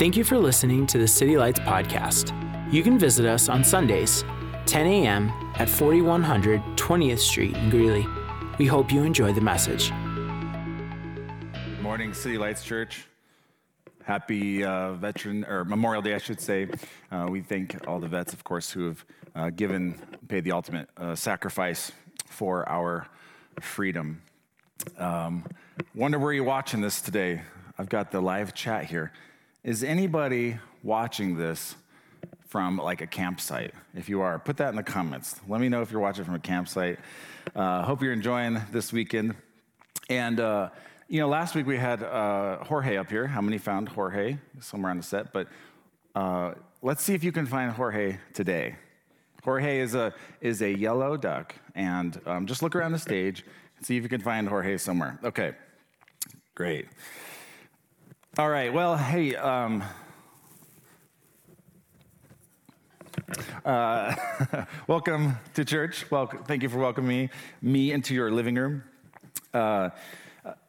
Thank you for listening to the City Lights podcast. You can visit us on Sundays, 10 a.m. at 4100 20th Street in Greeley. We hope you enjoy the message. Good morning, City Lights Church. Happy uh, Veteran or Memorial Day, I should say. Uh, we thank all the vets, of course, who have uh, given, paid the ultimate uh, sacrifice for our freedom. Um, wonder where you're watching this today. I've got the live chat here. Is anybody watching this from like a campsite? If you are, put that in the comments. Let me know if you're watching from a campsite. Uh, hope you're enjoying this weekend. And uh, you know, last week we had uh, Jorge up here. How many found Jorge somewhere on the set? But uh, let's see if you can find Jorge today. Jorge is a is a yellow duck, and um, just look around the stage and see if you can find Jorge somewhere. Okay, great. All right. Well, hey. Um, uh, welcome to church. Well, thank you for welcoming me, me into your living room. Uh,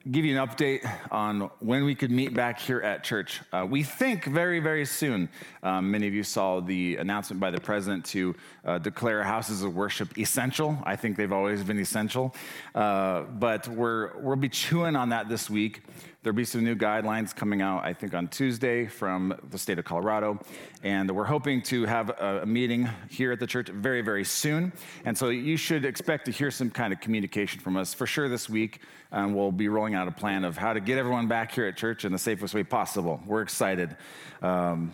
give you an update on when we could meet back here at church. Uh, we think very, very soon. Um, many of you saw the announcement by the president to uh, declare houses of worship essential. I think they've always been essential, uh, but we're we'll be chewing on that this week. There'll be some new guidelines coming out, I think, on Tuesday from the state of Colorado. And we're hoping to have a, meeting here at the church very, very soon. And so you should expect to hear some kind of communication from us for sure this week. And we'll be rolling out a plan of how to get everyone back here at church in the safest way possible. We're excited. Um,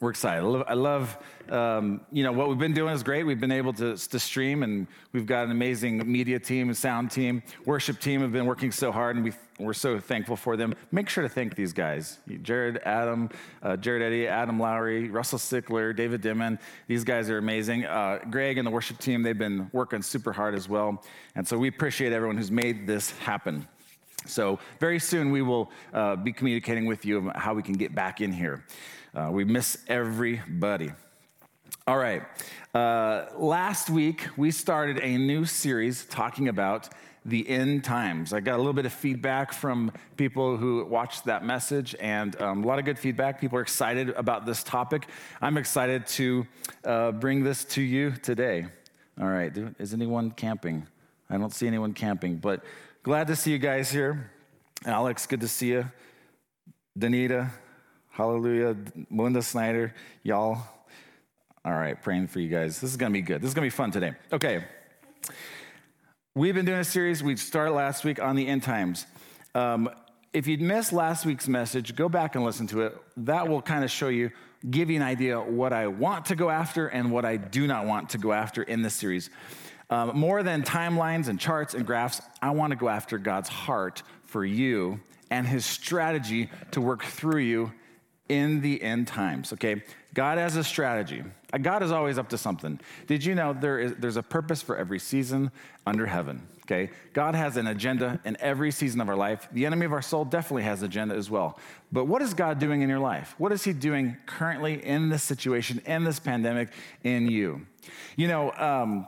we're excited. I love, um, you know, what we've been doing is great. We've been able to, to stream, and we've got an amazing media team, and sound team, worship team have been working so hard, and we we're so thankful for them. Make sure to thank these guys Jared, Adam, uh, Jared Eddy, Adam Lowry, Russell Sickler, David Dimon. These guys are amazing. Uh, Greg and the worship team, they've been working super hard as well. And so we appreciate everyone who's made this happen. So, very soon we will uh, be communicating with you about how we can get back in here. Uh, we miss everybody. All right. Uh, last week, we started a new series talking about the end times. I got a little bit of feedback from people who watched that message and um, a lot of good feedback. People are excited about this topic. I'm excited to uh, bring this to you today. All right. Is anyone camping? I don't see anyone camping, but glad to see you guys here. Alex, good to see you. Danita, hallelujah. Melinda Snyder, y'all. All right, praying for you guys. This is going to be good. This is going to be fun today. Okay. We've been doing a series. We started last week on the end times. Um, if you'd missed last week's message, go back and listen to it. That will kind of show you, give you an idea what I want to go after and what I do not want to go after in this series. Um, more than timelines and charts and graphs, I want to go after God's heart for you and his strategy to work through you in the end times, okay? God has a strategy. Uh, God is always up to something. Did you know there is, there's a purpose for every season under heaven, okay? God has an agenda in every season of our life. The enemy of our soul definitely has agenda as well. But what is God doing in your life? What is he doing currently in this situation, in this pandemic, in you? You know, um,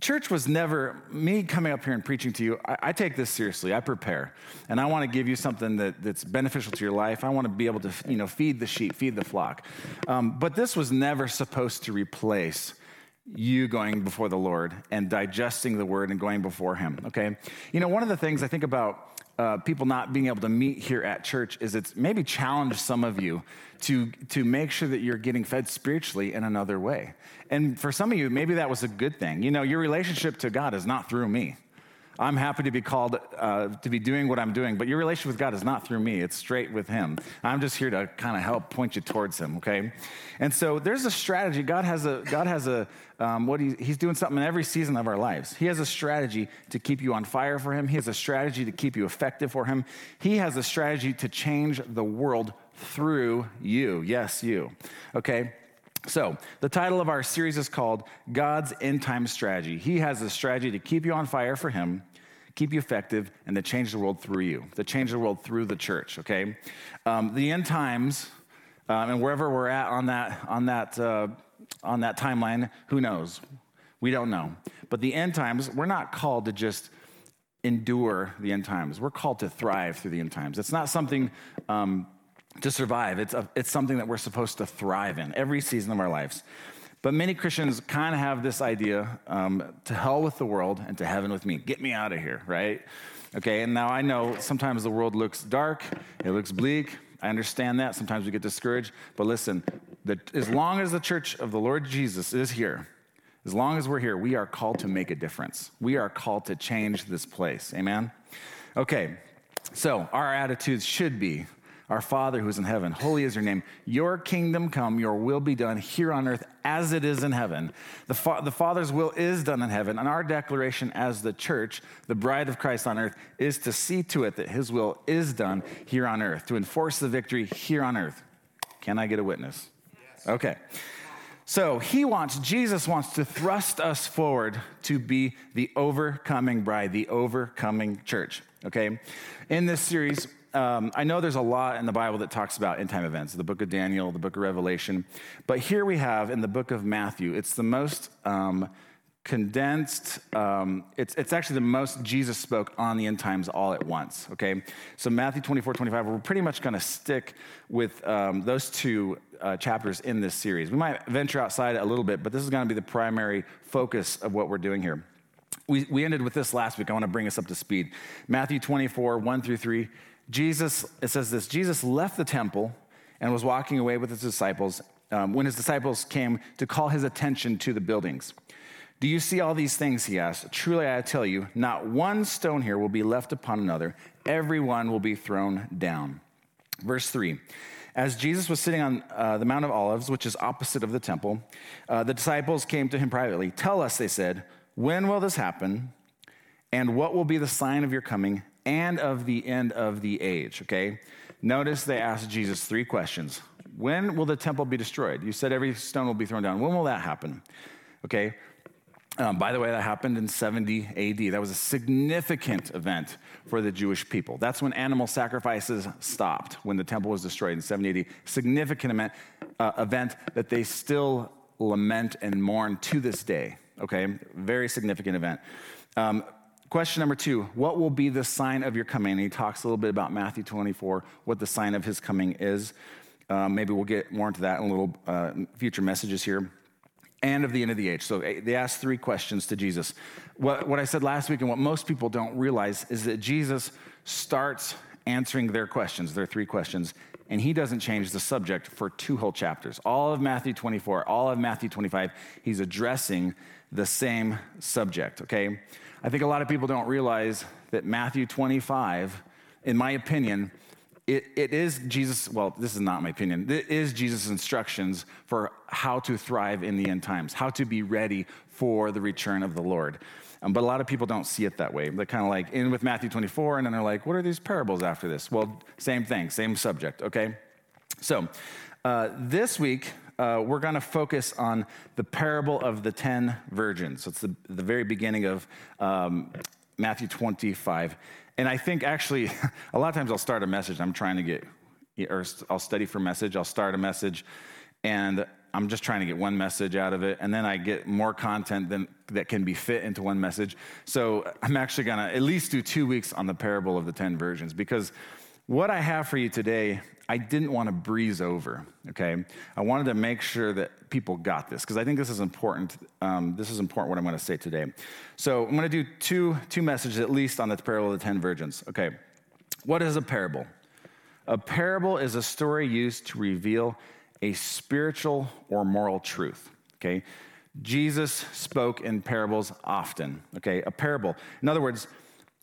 church was never me coming up here and preaching to you I, I, take this seriously i prepare. And i want to give you something that, that's beneficial to your life. I want to be able to you know feed the sheep feed the flock. Um, but this was never supposed to replace you going before the lord and digesting the word and going before him okay? You know one of the things i think about uh, people not being able to meet here at church is it's maybe challenged some of you to, to make sure that you're getting fed spiritually in another way. And for some of you, maybe that was a good thing. You know, your relationship to God is not through me. I'm happy to be called uh, to be doing what I'm doing, but your relationship with God is not through me. It's straight with Him. I'm just here to kind of help point you towards Him, okay? And so there's a strategy. God has a, God has a, um, what he, He's doing something in every season of our lives. He has a strategy to keep you on fire for Him. He has a strategy to keep you effective for Him. He has a strategy to change the world through you. Yes, you, okay? So, the title of our series is called God's End Time Strategy. He has a strategy to keep you on fire for Him, keep you effective, and to change the world through you, to change the world through the church, okay? Um, the end times, um, and wherever we're at on that, on, that, uh, on that timeline, who knows? We don't know. But the end times, we're not called to just endure the end times. We're called to thrive through the end times. It's not something um, to survive. It's, a, it's something that we're supposed to thrive in every season of our lives. But many Christians kind of have this idea um, to hell with the world and to heaven with me. Get me out of here, right? Okay, and now I know sometimes the world looks dark, it looks bleak. I understand that. Sometimes we get discouraged. But listen, the, as long as the church of the Lord Jesus is here, as long as we're here, we are called to make a difference. We are called to change this place. Amen? Okay, so our attitudes should be our Father who is in heaven, holy is your name. Your kingdom come, your will be done here on earth as it is in heaven. The, fa- the Father's will is done in heaven, and our declaration as the church, the bride of Christ on earth, is to see to it that his will is done here on earth, to enforce the victory here on earth. Can I get a witness? Yes. Okay. So he wants, Jesus wants to thrust us forward to be the overcoming bride, the overcoming church. Okay? In this series, um, I know there's a lot in the Bible that talks about end time events, the book of Daniel, the book of Revelation. But here we have in the book of Matthew, it's the most um, condensed, um, it's, it's actually the most Jesus spoke on the end times all at once, okay? So Matthew 24, 25, we're pretty much gonna stick with um, those two uh, chapters in this series. We might venture outside a little bit, but this is gonna be the primary focus of what we're doing here. We, we ended with this last week. I wanna bring us up to speed. Matthew 24, 1 through 3. Jesus, it says this Jesus left the temple and was walking away with his disciples um, when his disciples came to call his attention to the buildings. Do you see all these things? He asked. Truly, I tell you, not one stone here will be left upon another, every one will be thrown down. Verse 3 As Jesus was sitting on uh, the Mount of Olives, which is opposite of the temple, uh, the disciples came to him privately. Tell us, they said, when will this happen? And what will be the sign of your coming and of the end of the age, okay? Notice they asked Jesus three questions. When will the temple be destroyed? You said every stone will be thrown down. When will that happen? Okay. Um, by the way, that happened in 70 AD. That was a significant event for the Jewish people. That's when animal sacrifices stopped, when the temple was destroyed in 70 AD. Significant event, uh, event that they still lament and mourn to this day. Okay, very significant event. Um, Question number two What will be the sign of your coming? And he talks a little bit about Matthew 24, what the sign of his coming is. Um, maybe we'll get more into that in a little uh, future messages here. And of the end of the age. So eh, they asked three questions to Jesus. What, what I said last week and what most people don't realize is that Jesus starts answering their questions, their three questions, and he doesn't change the subject for two whole chapters. All of Matthew 24, all of Matthew 25, he's addressing the same subject, okay? I think a lot of people don't realize that Matthew 25, in my opinion, it, it is Jesus, well, this is not my opinion, it is Jesus' instructions for how to thrive in the end times, how to be ready for the return of the Lord. Um, but a lot of people don't see it that way. They're kind of like in with Matthew 24, and then they're like, what are these parables after this? Well, same thing, same subject, okay? So uh, this week, uh, we're going to focus on the parable of the 10 virgins. So it's the, the very beginning of um, Matthew 25. And I think actually, a lot of times I'll start a message. I'm trying to get, or I'll study for message. I'll start a message, and I'm just trying to get one message out of it, and then I get more content than that can be fit into one message. So I'm actually gonna at least do two weeks on the parable of the ten virgins because what I have for you today I didn't want to breeze over, okay? I wanted to make sure that people got this because I think this is important. Um, this is important what I'm going to say today. So I'm going to do two, two messages at least on the parable of the 10 virgins. Okay, what is a parable? A parable is a story used to reveal a spiritual or moral truth, okay? Jesus spoke in parables often, okay? A parable. In other words,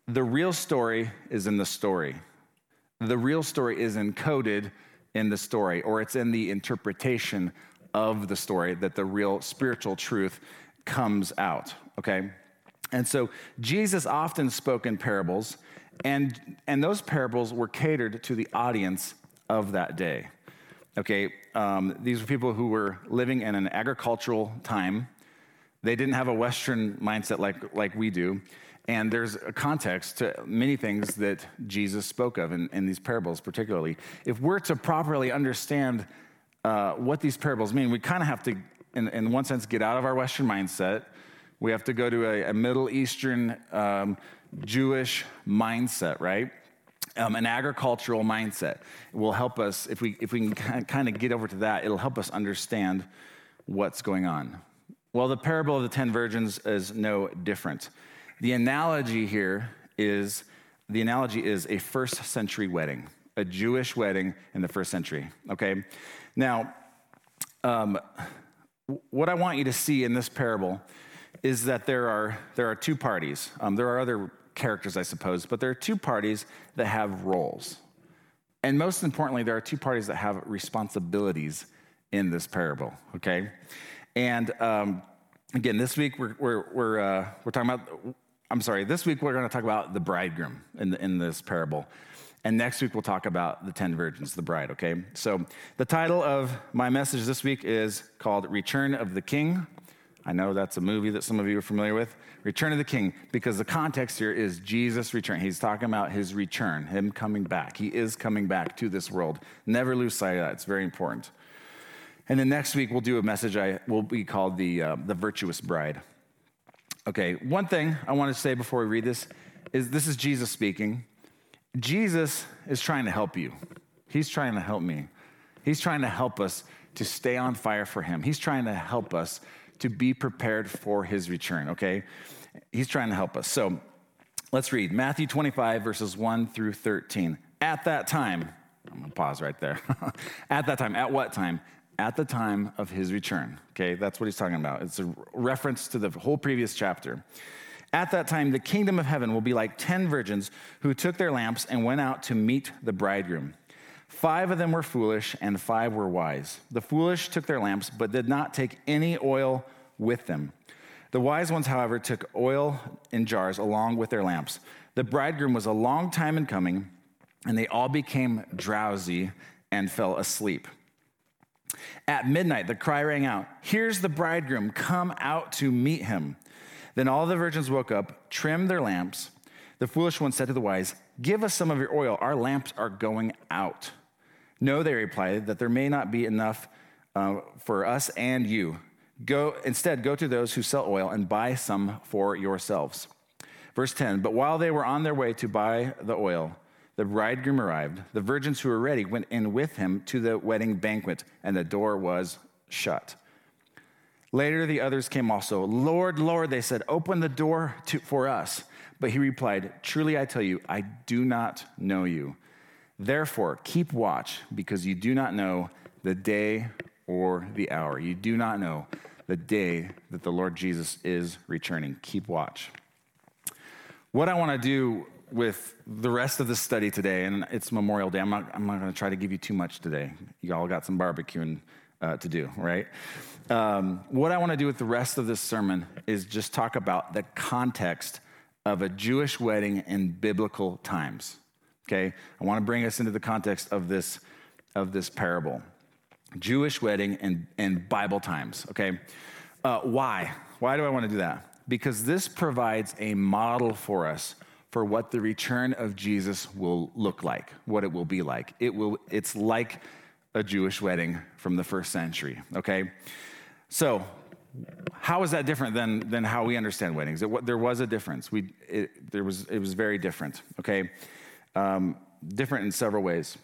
the real story is in the story the real story is encoded in the story, or it's in the interpretation of the story that the real spiritual truth comes out, okay? And so Jesus often spoke in parables, and, and those parables were catered to the audience of that day. Okay, um, these were people who were living in an agricultural time. They didn't have a Western mindset like, like we do. And there's a context to many things that Jesus spoke of in, in these parables, particularly. If we're to properly understand uh, what these parables mean, we kind of have to, in, in, one sense, get out of our Western mindset. We have to go to a, a Middle Eastern um, Jewish mindset, right? um, an agricultural mindset. It will help us, if we, if we can kind of get over to that, it'll help us understand what's going on. Well, the parable of the 10 virgins is no different. The analogy here is the analogy is a first century wedding, a Jewish wedding in the first century, okay? Now, um, what I want you to see in this parable is that there are, there are two parties. Um, there are other characters, I suppose, but there are two parties that have roles. And most importantly, there are two parties that have responsibilities in this parable, okay? And um, again, this week we're, we're, we're, uh, we're talking about, I'm sorry, this week we're going to talk about the bridegroom in, the, in this parable. And next week we'll talk about the 10 virgins, the bride, okay? So the title of my message this week is called Return of the King. I know that's a movie that some of you are familiar with. Return of the King, because the context here is Jesus' return. He's talking about his return, him coming back. He is coming back to this world. Never lose sight of that. It's very important. And then next week we'll do a message I will be called the uh, the virtuous bride. Okay, one thing I want to say before we read this is this is Jesus speaking. Jesus is trying to help you. He's trying to help me. He's trying to help us to stay on fire for him. He's trying to help us to be prepared for his return, okay? He's trying to help us. So let's read Matthew 25, verses 1 through 13. At that time, I'm gonna pause right there. at that time, at what time? At the time of his return, okay? That's what he's talking about. It's a reference to the whole previous chapter. At that time, the kingdom of heaven will be like 10 virgins who took their lamps and went out to meet the bridegroom. Five of them were foolish, and five were wise. The foolish took their lamps, but did not take any oil with them. The wise ones, however, took oil in jars along with their lamps. The bridegroom was a long time in coming, and they all became drowsy and fell asleep. At midnight, the cry rang out Here's the bridegroom, come out to meet him. Then all the virgins woke up, trimmed their lamps. The foolish one said to the wise, Give us some of your oil, our lamps are going out. No, they replied, that there may not be enough uh, for us and you. Go instead, go to those who sell oil and buy some for yourselves. Verse 10 But while they were on their way to buy the oil, the bridegroom arrived. The virgins who were ready went in with him to the wedding banquet, and the door was shut. Later, the others came also. Lord, Lord, they said, open the door to, for us. But he replied, Truly I tell you, I do not know you. Therefore, keep watch, because you do not know the day or the hour. You do not know the day that the Lord Jesus is returning. Keep watch. What I want to do with the rest of the study today, and it's Memorial Day, I'm not, I'm not going to try to give you too much today. You all got some barbecuing uh, to do, right? Um, what I want to do with the rest of this sermon is just talk about the context of a Jewish wedding in biblical times okay? I want to bring us into the context of this, of this parable. Jewish wedding and, and Bible times, okay? Uh, why? Why do I want to do that? Because this provides a model for us for what the return of Jesus will look like, what it will be like. It will, it's like a Jewish wedding from the first century, okay? So, how is that different than, than how we understand weddings? It, there was a difference. We, it, there was, it was very different, okay? um, different in several ways.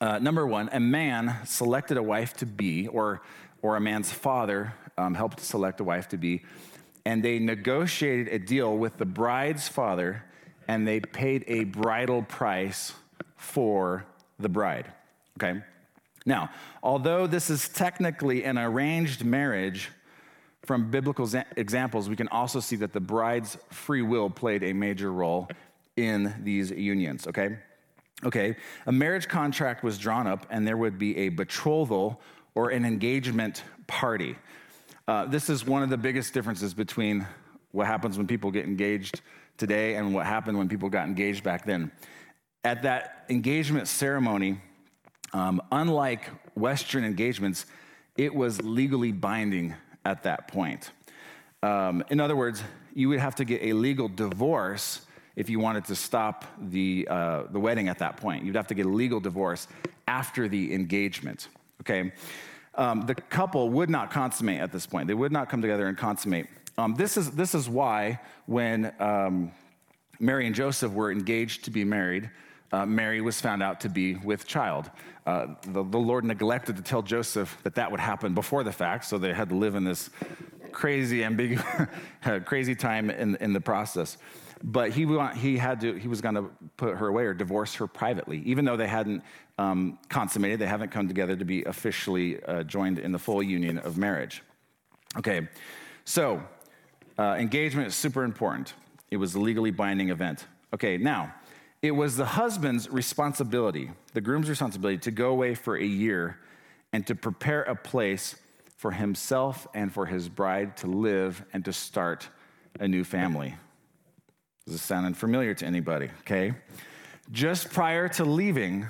Uh, number one, a man selected a wife to be, or, or a man's father um, helped select a wife to be, and they negotiated a deal with the bride's father, and they paid a bridal price for the bride. Okay? Now, although this is technically an arranged marriage, from biblical examples, we can also see that the bride's free will played a major role in these unions, okay? Okay, a marriage contract was drawn up and there would be a betrothal or an engagement party. Uh, this is one of the biggest differences between what happens when people get engaged today and what happened when people got engaged back then. At that engagement ceremony, um, unlike Western engagements, it was legally binding at that point. Um, in other words, you would have to get a legal divorce if you wanted to stop the, uh, the wedding at that point. You'd have to get a legal divorce after the engagement, okay? Um, the couple would not consummate at this point. They would not come together and consummate. Um, this, is, this is why when um, Mary and Joseph were engaged to be married, uh, Mary was found out to be with child. Uh, the, the Lord neglected to tell Joseph that that would happen before the fact, so they had to live in this crazy, ambiguous, crazy time in, in the process. But he, he, had to, he was going to put her away or divorce her privately, even though they hadn't um, consummated, they haven't come together to be officially uh, joined in the full union of marriage. Okay, so uh, engagement is super important. It was a legally binding event. Okay, now, it was the husband's responsibility, the groom's responsibility, to go away for a year and to prepare a place for himself and for his bride to live and to start a new family. Does this sound familiar to anybody? Okay. Just prior to leaving,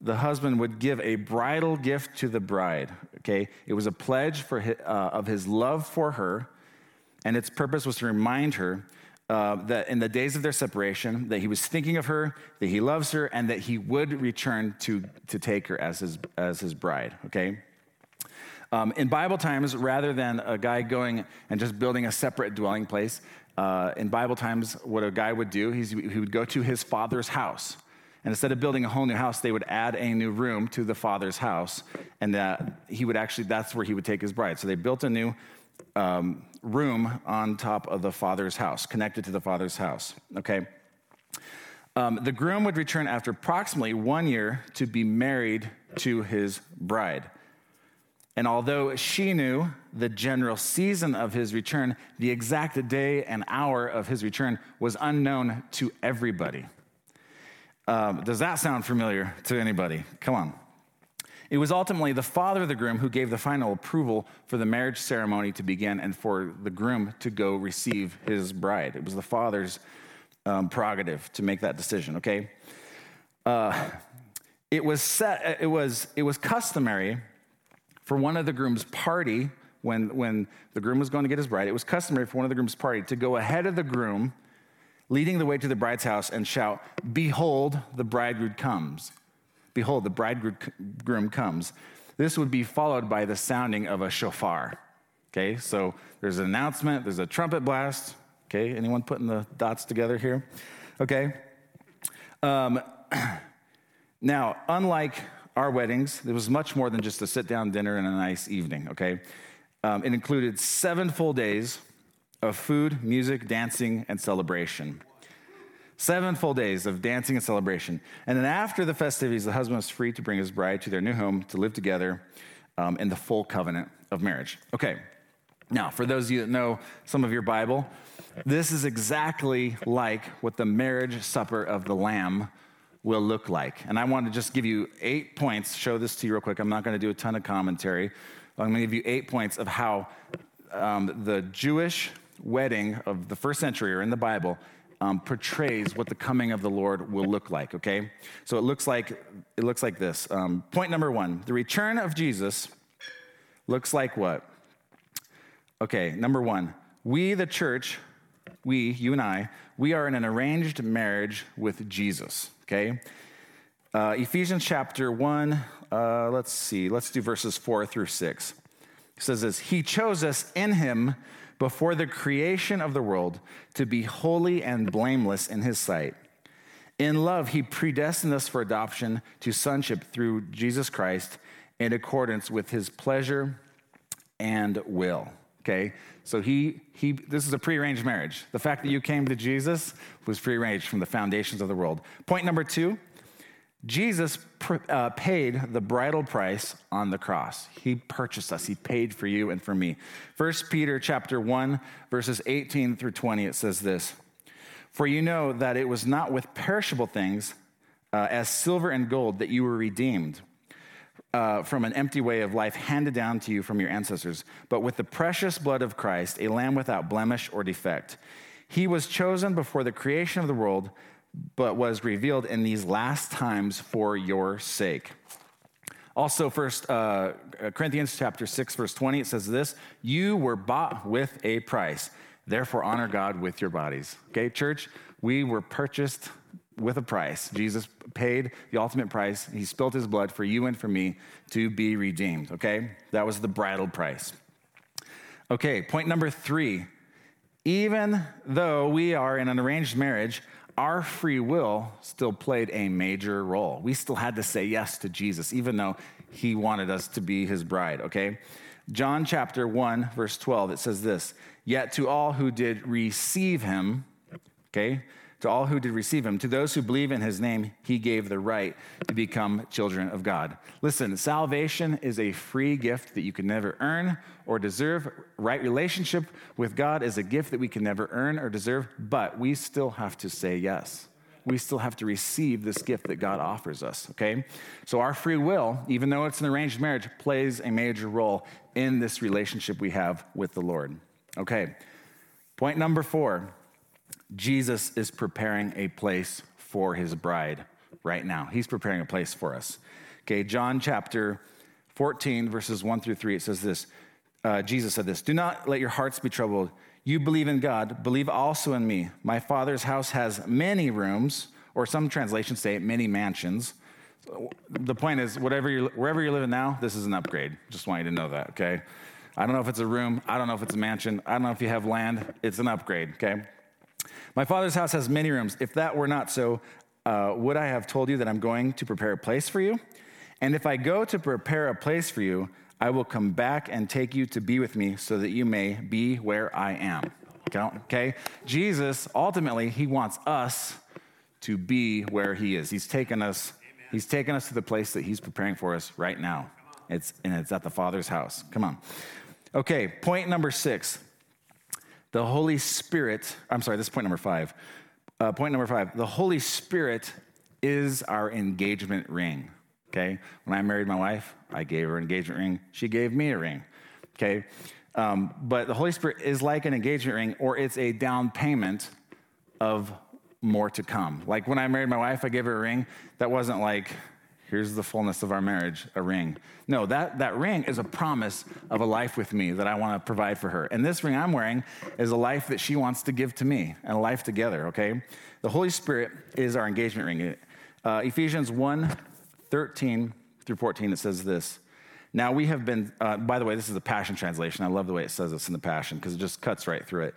the husband would give a bridal gift to the bride. Okay. It was a pledge for his, uh, of his love for her, and its purpose was to remind her uh, that in the days of their separation, that he was thinking of her, that he loves her, and that he would return to, to take her as his, as his bride, okay? Um, in Bible times, rather than a guy going and just building a separate dwelling place, uh, in Bible times, what a guy would do, he would go to his father's house. And instead of building a whole new house, they would add a new room to the father's house. And that he would actually, that's where he would take his bride. So they built a new um, room on top of the father's house, connected to the father's house, okay? Um, the groom would return after approximately one year to be married to his bride. And although she knew the general season of his return, the exact day and hour of his return was unknown to everybody. Um, does that sound familiar to anybody? Come on. It was ultimately the father of the groom who gave the final approval for the marriage ceremony to begin and for the groom to go receive his bride. It was the father's um, prerogative to make that decision, okay? Uh, it was set, it was, it was customary for one of the groom's party when, when the groom was going to get his bride, it was customary for one of the groom's party to go ahead of the groom, leading the way to the bride's house and shout, Behold, the bridegroom comes. Behold, the bridegroom comes. This would be followed by the sounding of a shofar. Okay, so there's an announcement, there's a trumpet blast. Okay, anyone putting the dots together here? Okay. Um, now, unlike our weddings, it was much more than just a sit down dinner and a nice evening, okay? Um, it included seven full days of food, music, dancing, and celebration. Seven full days of dancing and celebration. And then after the festivities, the husband was free to bring his bride to their new home to live together um, in the full covenant of marriage. Okay, now for those of you that know some of your Bible, this is exactly like what the marriage supper of the Lamb will look like. And I want to just give you eight points, show this to you real quick. I'm not going to do a ton of commentary. I'm going to give you eight points of how um, the Jewish wedding of the first century or in the Bible um, portrays what the coming of the Lord will look like. Okay, so it looks like it looks like this. Um, point number one: the return of Jesus looks like what? Okay, number one: we, the church, we, you and I, we are in an arranged marriage with Jesus. Okay. Uh, Ephesians chapter 1, uh, let's see, let's do verses 4 through 6. It says this He chose us in Him before the creation of the world to be holy and blameless in his sight. In love, he predestined us for adoption to sonship through Jesus Christ in accordance with his pleasure and will. Okay? So he he this is a prearranged marriage. The fact that you came to Jesus was prearranged from the foundations of the world. Point number 2, Jesus uh, paid the bridal price on the cross. He purchased us. He paid for you and for me. 1 Peter chapter 1 verses 18 through 20 it says this. For you know that it was not with perishable things uh, as silver and gold that you were redeemed uh, from an empty way of life handed down to you from your ancestors, but with the precious blood of Christ, a lamb without blemish or defect. He was chosen before the creation of the world but was revealed in these last times for your sake. Also, First uh, Corinthians chapter six, verse twenty, it says this: "You were bought with a price; therefore honor God with your bodies." Okay, church, we were purchased with a price. Jesus paid the ultimate price. He spilled his blood for you and for me to be redeemed. Okay, that was the bridal price. Okay, point number three: even though we are in an arranged marriage, our free will still played a major role. We still had to say yes to Jesus, even though he wanted us to be his bride, okay? John chapter 1, verse 12, it says this Yet to all who did receive him, okay, to all who did receive him, to those who believe in his name, he gave the right to become children of God. Listen, salvation is a free gift that you can never earn or deserve. Right relationship with God is a gift that we can never earn or deserve, but we still have to say yes. We still have to receive this gift that God offers us, okay? So our free will, even though it's an arranged marriage, plays a major role in this relationship we have with the Lord. Okay, point number four Jesus is preparing a place for his bride right now. He's preparing a place for us. Okay, John chapter 14, verses 1 through 3, it says this uh, Jesus said this Do not let your hearts be troubled. You believe in God, believe also in me. My Father's house has many rooms, or some translations say many mansions. The point is, whatever you're, wherever you're living now, this is an upgrade. Just want you to know that, okay? I don't know if it's a room. I don't know if it's a mansion. I don't know if you have land. It's an upgrade, okay? My father's house has many rooms. If that were not so, uh, would I have told you that I'm going to prepare a place for you? And if I go to prepare a place for you, I will come back and take you to be with me so that you may be where I am. Okay? Jesus, ultimately, he wants us to be where he is. He's taken us, he's taken us to the place that he's preparing for us right now. It's, and it's at the Father's house. Come on. Okay, point number six. The Holy Spirit, I'm sorry, this is point number five. Uh, point number five the Holy Spirit is our engagement ring. Okay? When I married my wife, I gave her an engagement ring. She gave me a ring. Okay? Um, but the Holy Spirit is like an engagement ring, or it's a down payment of more to come. Like when I married my wife, I gave her a ring. That wasn't like, here's the fullness of our marriage, a ring. No, that, that ring is a promise of a life with me that I want to provide for her. And this ring I'm wearing is a life that she wants to give to me and a life together, okay? The Holy Spirit is our engagement ring. Uh, Ephesians 1 13 through 14, it says this. Now we have been, uh, by the way, this is the Passion Translation. I love the way it says this in the Passion because it just cuts right through it.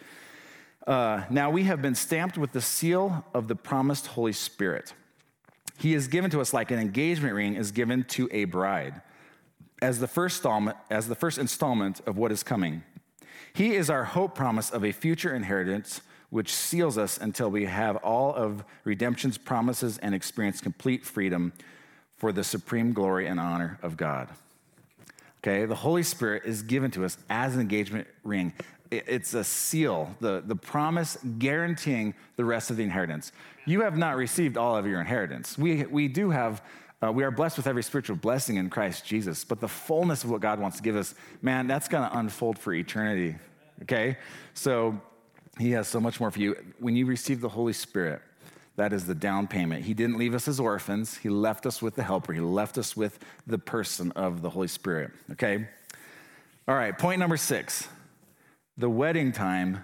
Uh, now we have been stamped with the seal of the promised Holy Spirit. He is given to us like an engagement ring is given to a bride as the first installment, as the first installment of what is coming. He is our hope promise of a future inheritance which seals us until we have all of redemption's promises and experience complete freedom for the supreme glory and honor of God. Okay, the Holy Spirit is given to us as an engagement ring. It's a seal, the, the promise guaranteeing the rest of the inheritance. You have not received all of your inheritance. We, we do have, uh, we are blessed with every spiritual blessing in Christ Jesus, but the fullness of what God wants to give us, man, that's going to unfold for eternity. Okay? So He has so much more for you. When you receive the Holy Spirit, that is the down payment. He didn't leave us as orphans. He left us with the helper. He left us with the person of the Holy Spirit. Okay? All right, point number six the wedding time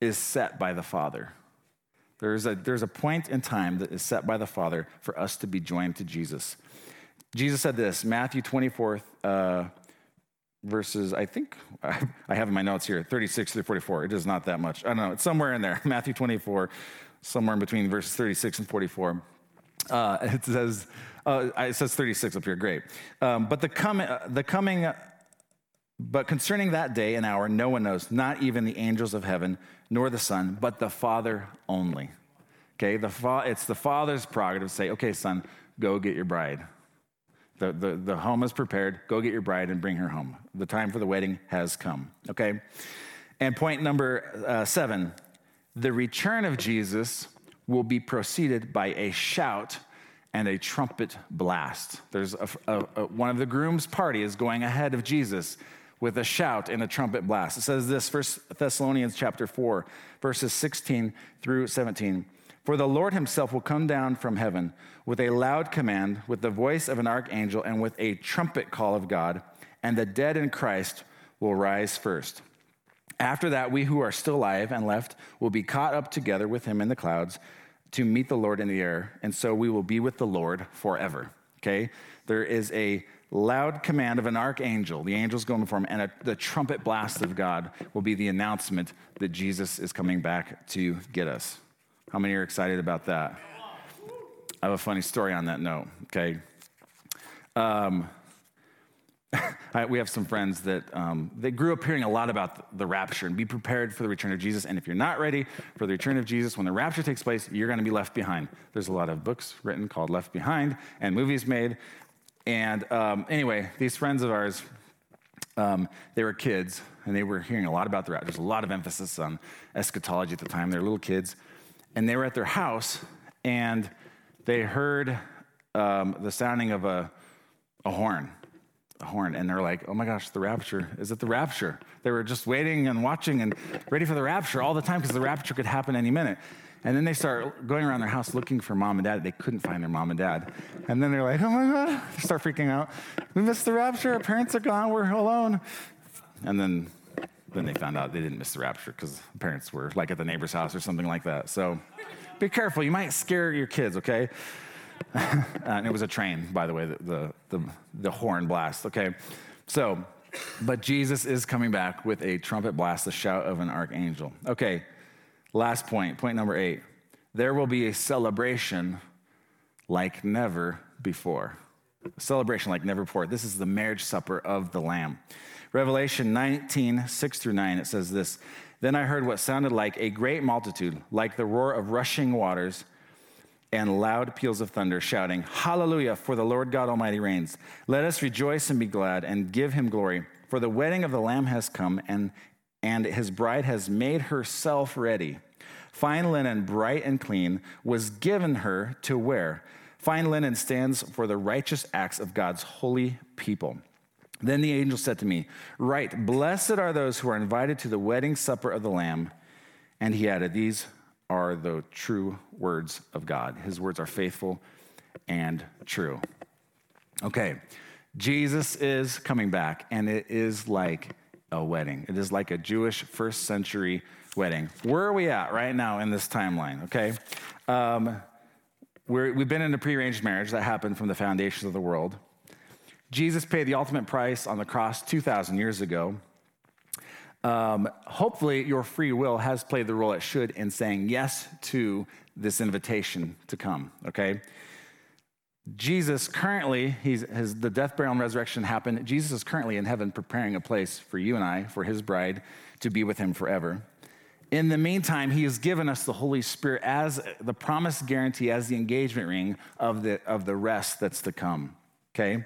is set by the Father. There's a, there's a point in time that is set by the Father for us to be joined to Jesus. Jesus said this, Matthew 24, uh, verses, I think, I have in my notes here, 36 through 44. It is not that much. I don't know, it's somewhere in there. Matthew 24, somewhere in between verses 36 and 44. Uh, it says, uh, it says 36 up here, great. Um, but the coming, uh, the coming, but concerning that day and hour, no one knows, not even the angels of heaven, nor the Son, but the Father only. Okay, the fa- it's the Father's prerogative to say, okay, son, go get your bride. The, the, the home is prepared. Go get your bride and bring her home. The time for the wedding has come. Okay? And point number uh, seven the return of Jesus will be preceded by a shout and a trumpet blast. There's a, a, a, one of the groom's party is going ahead of Jesus with a shout and a trumpet blast. It says this, 1 Thessalonians chapter 4, verses 16 through 17. For the Lord himself will come down from heaven with a loud command, with the voice of an archangel, and with a trumpet call of God, and the dead in Christ will rise first. After that, we who are still alive and left will be caught up together with him in the clouds to meet the Lord in the air, and so we will be with the Lord forever. Okay? There is a loud command of an archangel. The angel's going before him, and a, the trumpet blast of God will be the announcement that Jesus is coming back to get us. How many are excited about that? I have a funny story on that note, okay? Um, I, we have some friends that um, they grew up hearing a lot about the rapture and be prepared for the return of Jesus. And if you're not ready for the return of Jesus, when the rapture takes place, you're going to be left behind. There's a lot of books written called Left Behind and movies made. And um, anyway, these friends of ours, um, they were kids and they were hearing a lot about the rapture. There's a lot of emphasis on eschatology at the time. They're little kids. And they were at their house and they heard um, the sounding of a, a horn the horn and they're like, oh my gosh, the rapture. Is it the rapture? They were just waiting and watching and ready for the rapture all the time because the rapture could happen any minute. And then they start going around their house looking for mom and dad. They couldn't find their mom and dad. And then they're like, oh my God, they start freaking out. We missed the rapture. Our parents are gone. We're alone. And then, then they found out they didn't miss the rapture because parents were like at the neighbor's house or something like that. So be careful. You might scare your kids, okay? Uh, and it was a train, by the way, the, the, the, the horn blast, okay? So, but Jesus is coming back with a trumpet blast, the shout of an archangel. Okay, last point, point number eight. There will be a celebration like never before. A celebration like never before. This is the marriage supper of the Lamb. Revelation 19, 6 through 9, it says this Then I heard what sounded like a great multitude, like the roar of rushing waters and loud peals of thunder, shouting, Hallelujah, for the Lord God Almighty reigns. Let us rejoice and be glad and give him glory. For the wedding of the Lamb has come, and, and his bride has made herself ready. Fine linen, bright and clean, was given her to wear. Fine linen stands for the righteous acts of God's holy people. Then the angel said to me, Write, blessed are those who are invited to the wedding supper of the Lamb. And he added, These are the true words of God. His words are faithful and true. Okay, Jesus is coming back, and it is like a wedding. It is like a Jewish first century wedding. Where are we at right now in this timeline? Okay. Um, we have been in a prearranged marriage that happened from the foundations of the world. Jesus paid the ultimate price on the cross 2,000 years ago um, hopefully, your free will has played the role it should in saying yes to this invitation to come, okay? Jesus currently, he's, his, the death, burial, and resurrection happened. Jesus is currently in heaven preparing a place for you and I, for his bride, to be with him forever. In the meantime, he has given us the Holy Spirit as the promised guarantee, as the engagement ring of the, of the rest that's to come, okay?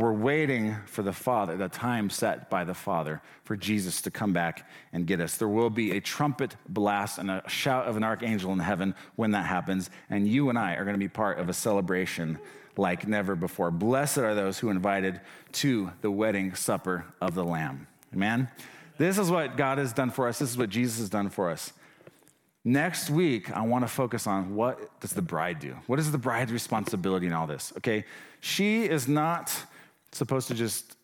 We're waiting for the Father, the time set by the Father, for Jesus to come back and get us. There will be a trumpet blast and a shout of an archangel in heaven when that happens, and you and I are going to be part of a celebration like never before. Blessed are those who are invited to the wedding supper of the Lamb. Amen? This is what God has done for us. This is what Jesus has done for us. Next week, I want to focus on what does the bride do? What is the bride's responsibility in all this? Okay, she is not supposed to just,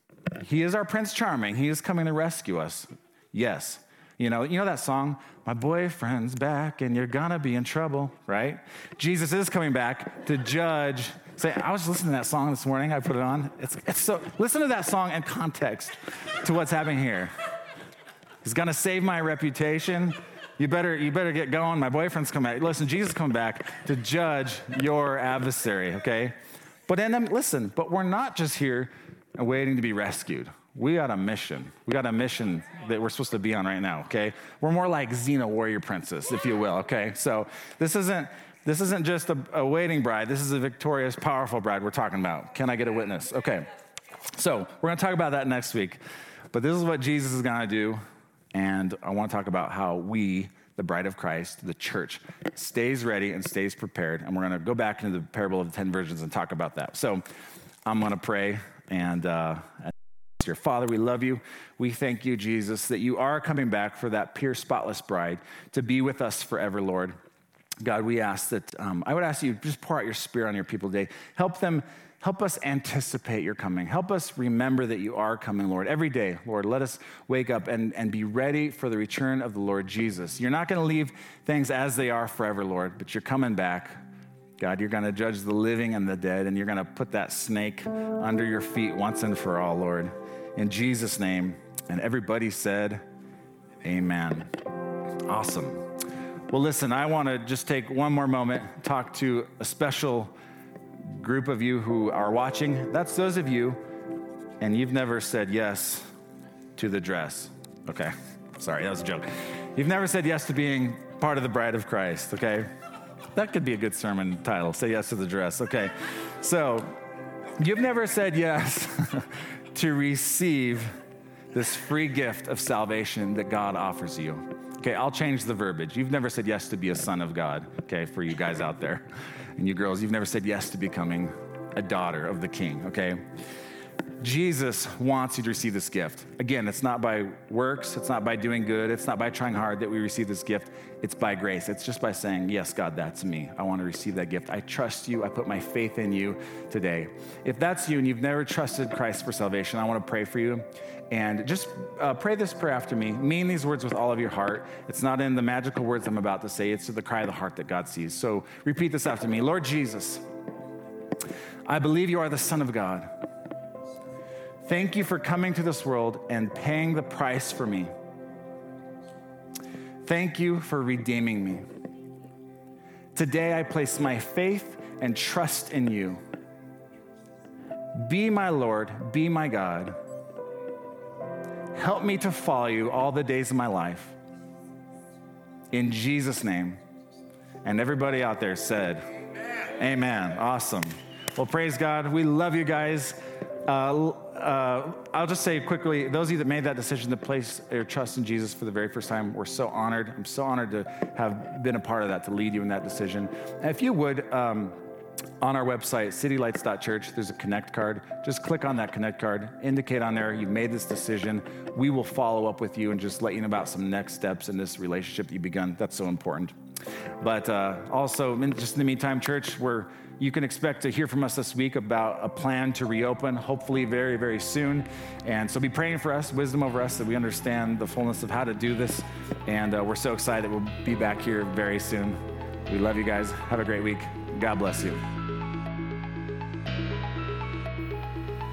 he is our Prince Charming. He is coming to rescue us. Yes. You know, you know that song, My Boyfriend's Back and You're Gonna Be in Trouble, right? Jesus is coming back to judge. Say, I was listening to that song this morning. I put it on. It's, it's so, listen to that song in context to what's happening here. He's gonna save my reputation. You better, you better get going. My boyfriend's coming back. Listen, Jesus coming back to judge your adversary, okay? But then, listen, but we're not just here waiting to be rescued. We got a mission. We got a mission that we're supposed to be on right now, okay? We're more like Xena warrior princess, if you will, okay? So this isn't this isn't just a, a waiting bride. This is a victorious, powerful bride we're talking about. Can I get a witness? Okay. So we're gonna talk about that next week. But this is what Jesus is gonna do. And I wanna talk about how we the bride of Christ, the church, stays ready and stays prepared. And we're going to go back into the parable of the 10 virgins and talk about that. So I'm going to pray and, uh, your Father, we love you. We thank you, Jesus, that you are coming back for that pure, spotless bride to be with us forever, Lord. God, we ask that, um, I would ask you just pour out your spirit on your people today. Help them Help us anticipate your coming. Help us remember that you are coming, Lord. Every day, Lord, let us wake up and, and be ready for the return of the Lord Jesus. You're not going to leave things as they are forever, Lord, but you're coming back. God, you're going to judge the living and the dead, and you're going to put that snake under your feet once and for all, Lord. In Jesus' name. And everybody said, Amen. Awesome. Well, listen, I want to just take one more moment, talk to a special group of you who are watching. That's those of you, and you've never said yes to the dress. Okay, sorry, that was a joke. You've never said yes to being part of the bride of Christ, okay? That could be a good sermon title Say Yes to the Dress, okay? So, you've never said yes to receive this free gift of salvation that God offers you. Okay, I'll change the verbiage. You've never said yes to be a son of God, okay, for you guys out there. And you girls, you've never said yes to becoming a daughter of the king, okay? Jesus wants you to receive this gift. Again, it's not by works, it's not by doing good, it's not by trying hard that we receive this gift. It's by grace. It's just by saying, Yes, God, that's me. I want to receive that gift. I trust you. I put my faith in you today. If that's you and you've never trusted Christ for salvation, I want to pray for you. And just uh, pray this prayer after me. Mean these words with all of your heart. It's not in the magical words I'm about to say, it's the cry of the heart that God sees. So repeat this after me Lord Jesus, I believe you are the Son of God. Thank you for coming to this world and paying the price for me. Thank you for redeeming me. Today I place my faith and trust in you. Be my Lord, be my God. Help me to follow you all the days of my life. In Jesus' name. And everybody out there said, Amen. Amen. Awesome. Well, praise God. We love you guys. Uh, uh, I'll just say quickly those of you that made that decision to place your trust in Jesus for the very first time, we're so honored. I'm so honored to have been a part of that, to lead you in that decision. And if you would, um, on our website, citylights.church, there's a connect card. Just click on that connect card, indicate on there you've made this decision. We will follow up with you and just let you know about some next steps in this relationship that you've begun. That's so important. But uh, also, just in the meantime, church, we're you can expect to hear from us this week about a plan to reopen, hopefully very, very soon. And so be praying for us, wisdom over us, that we understand the fullness of how to do this. And uh, we're so excited that we'll be back here very soon. We love you guys. Have a great week. God bless you.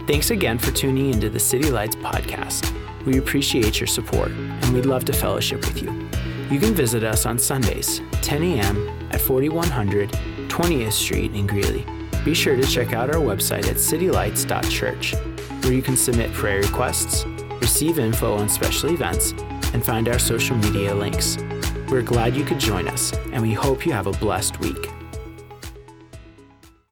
Thanks again for tuning into the City Lights podcast. We appreciate your support and we'd love to fellowship with you. You can visit us on Sundays, 10 a.m. at 4100 20th Street in Greeley. Be sure to check out our website at citylights.church, where you can submit prayer requests, receive info on special events, and find our social media links. We're glad you could join us, and we hope you have a blessed week.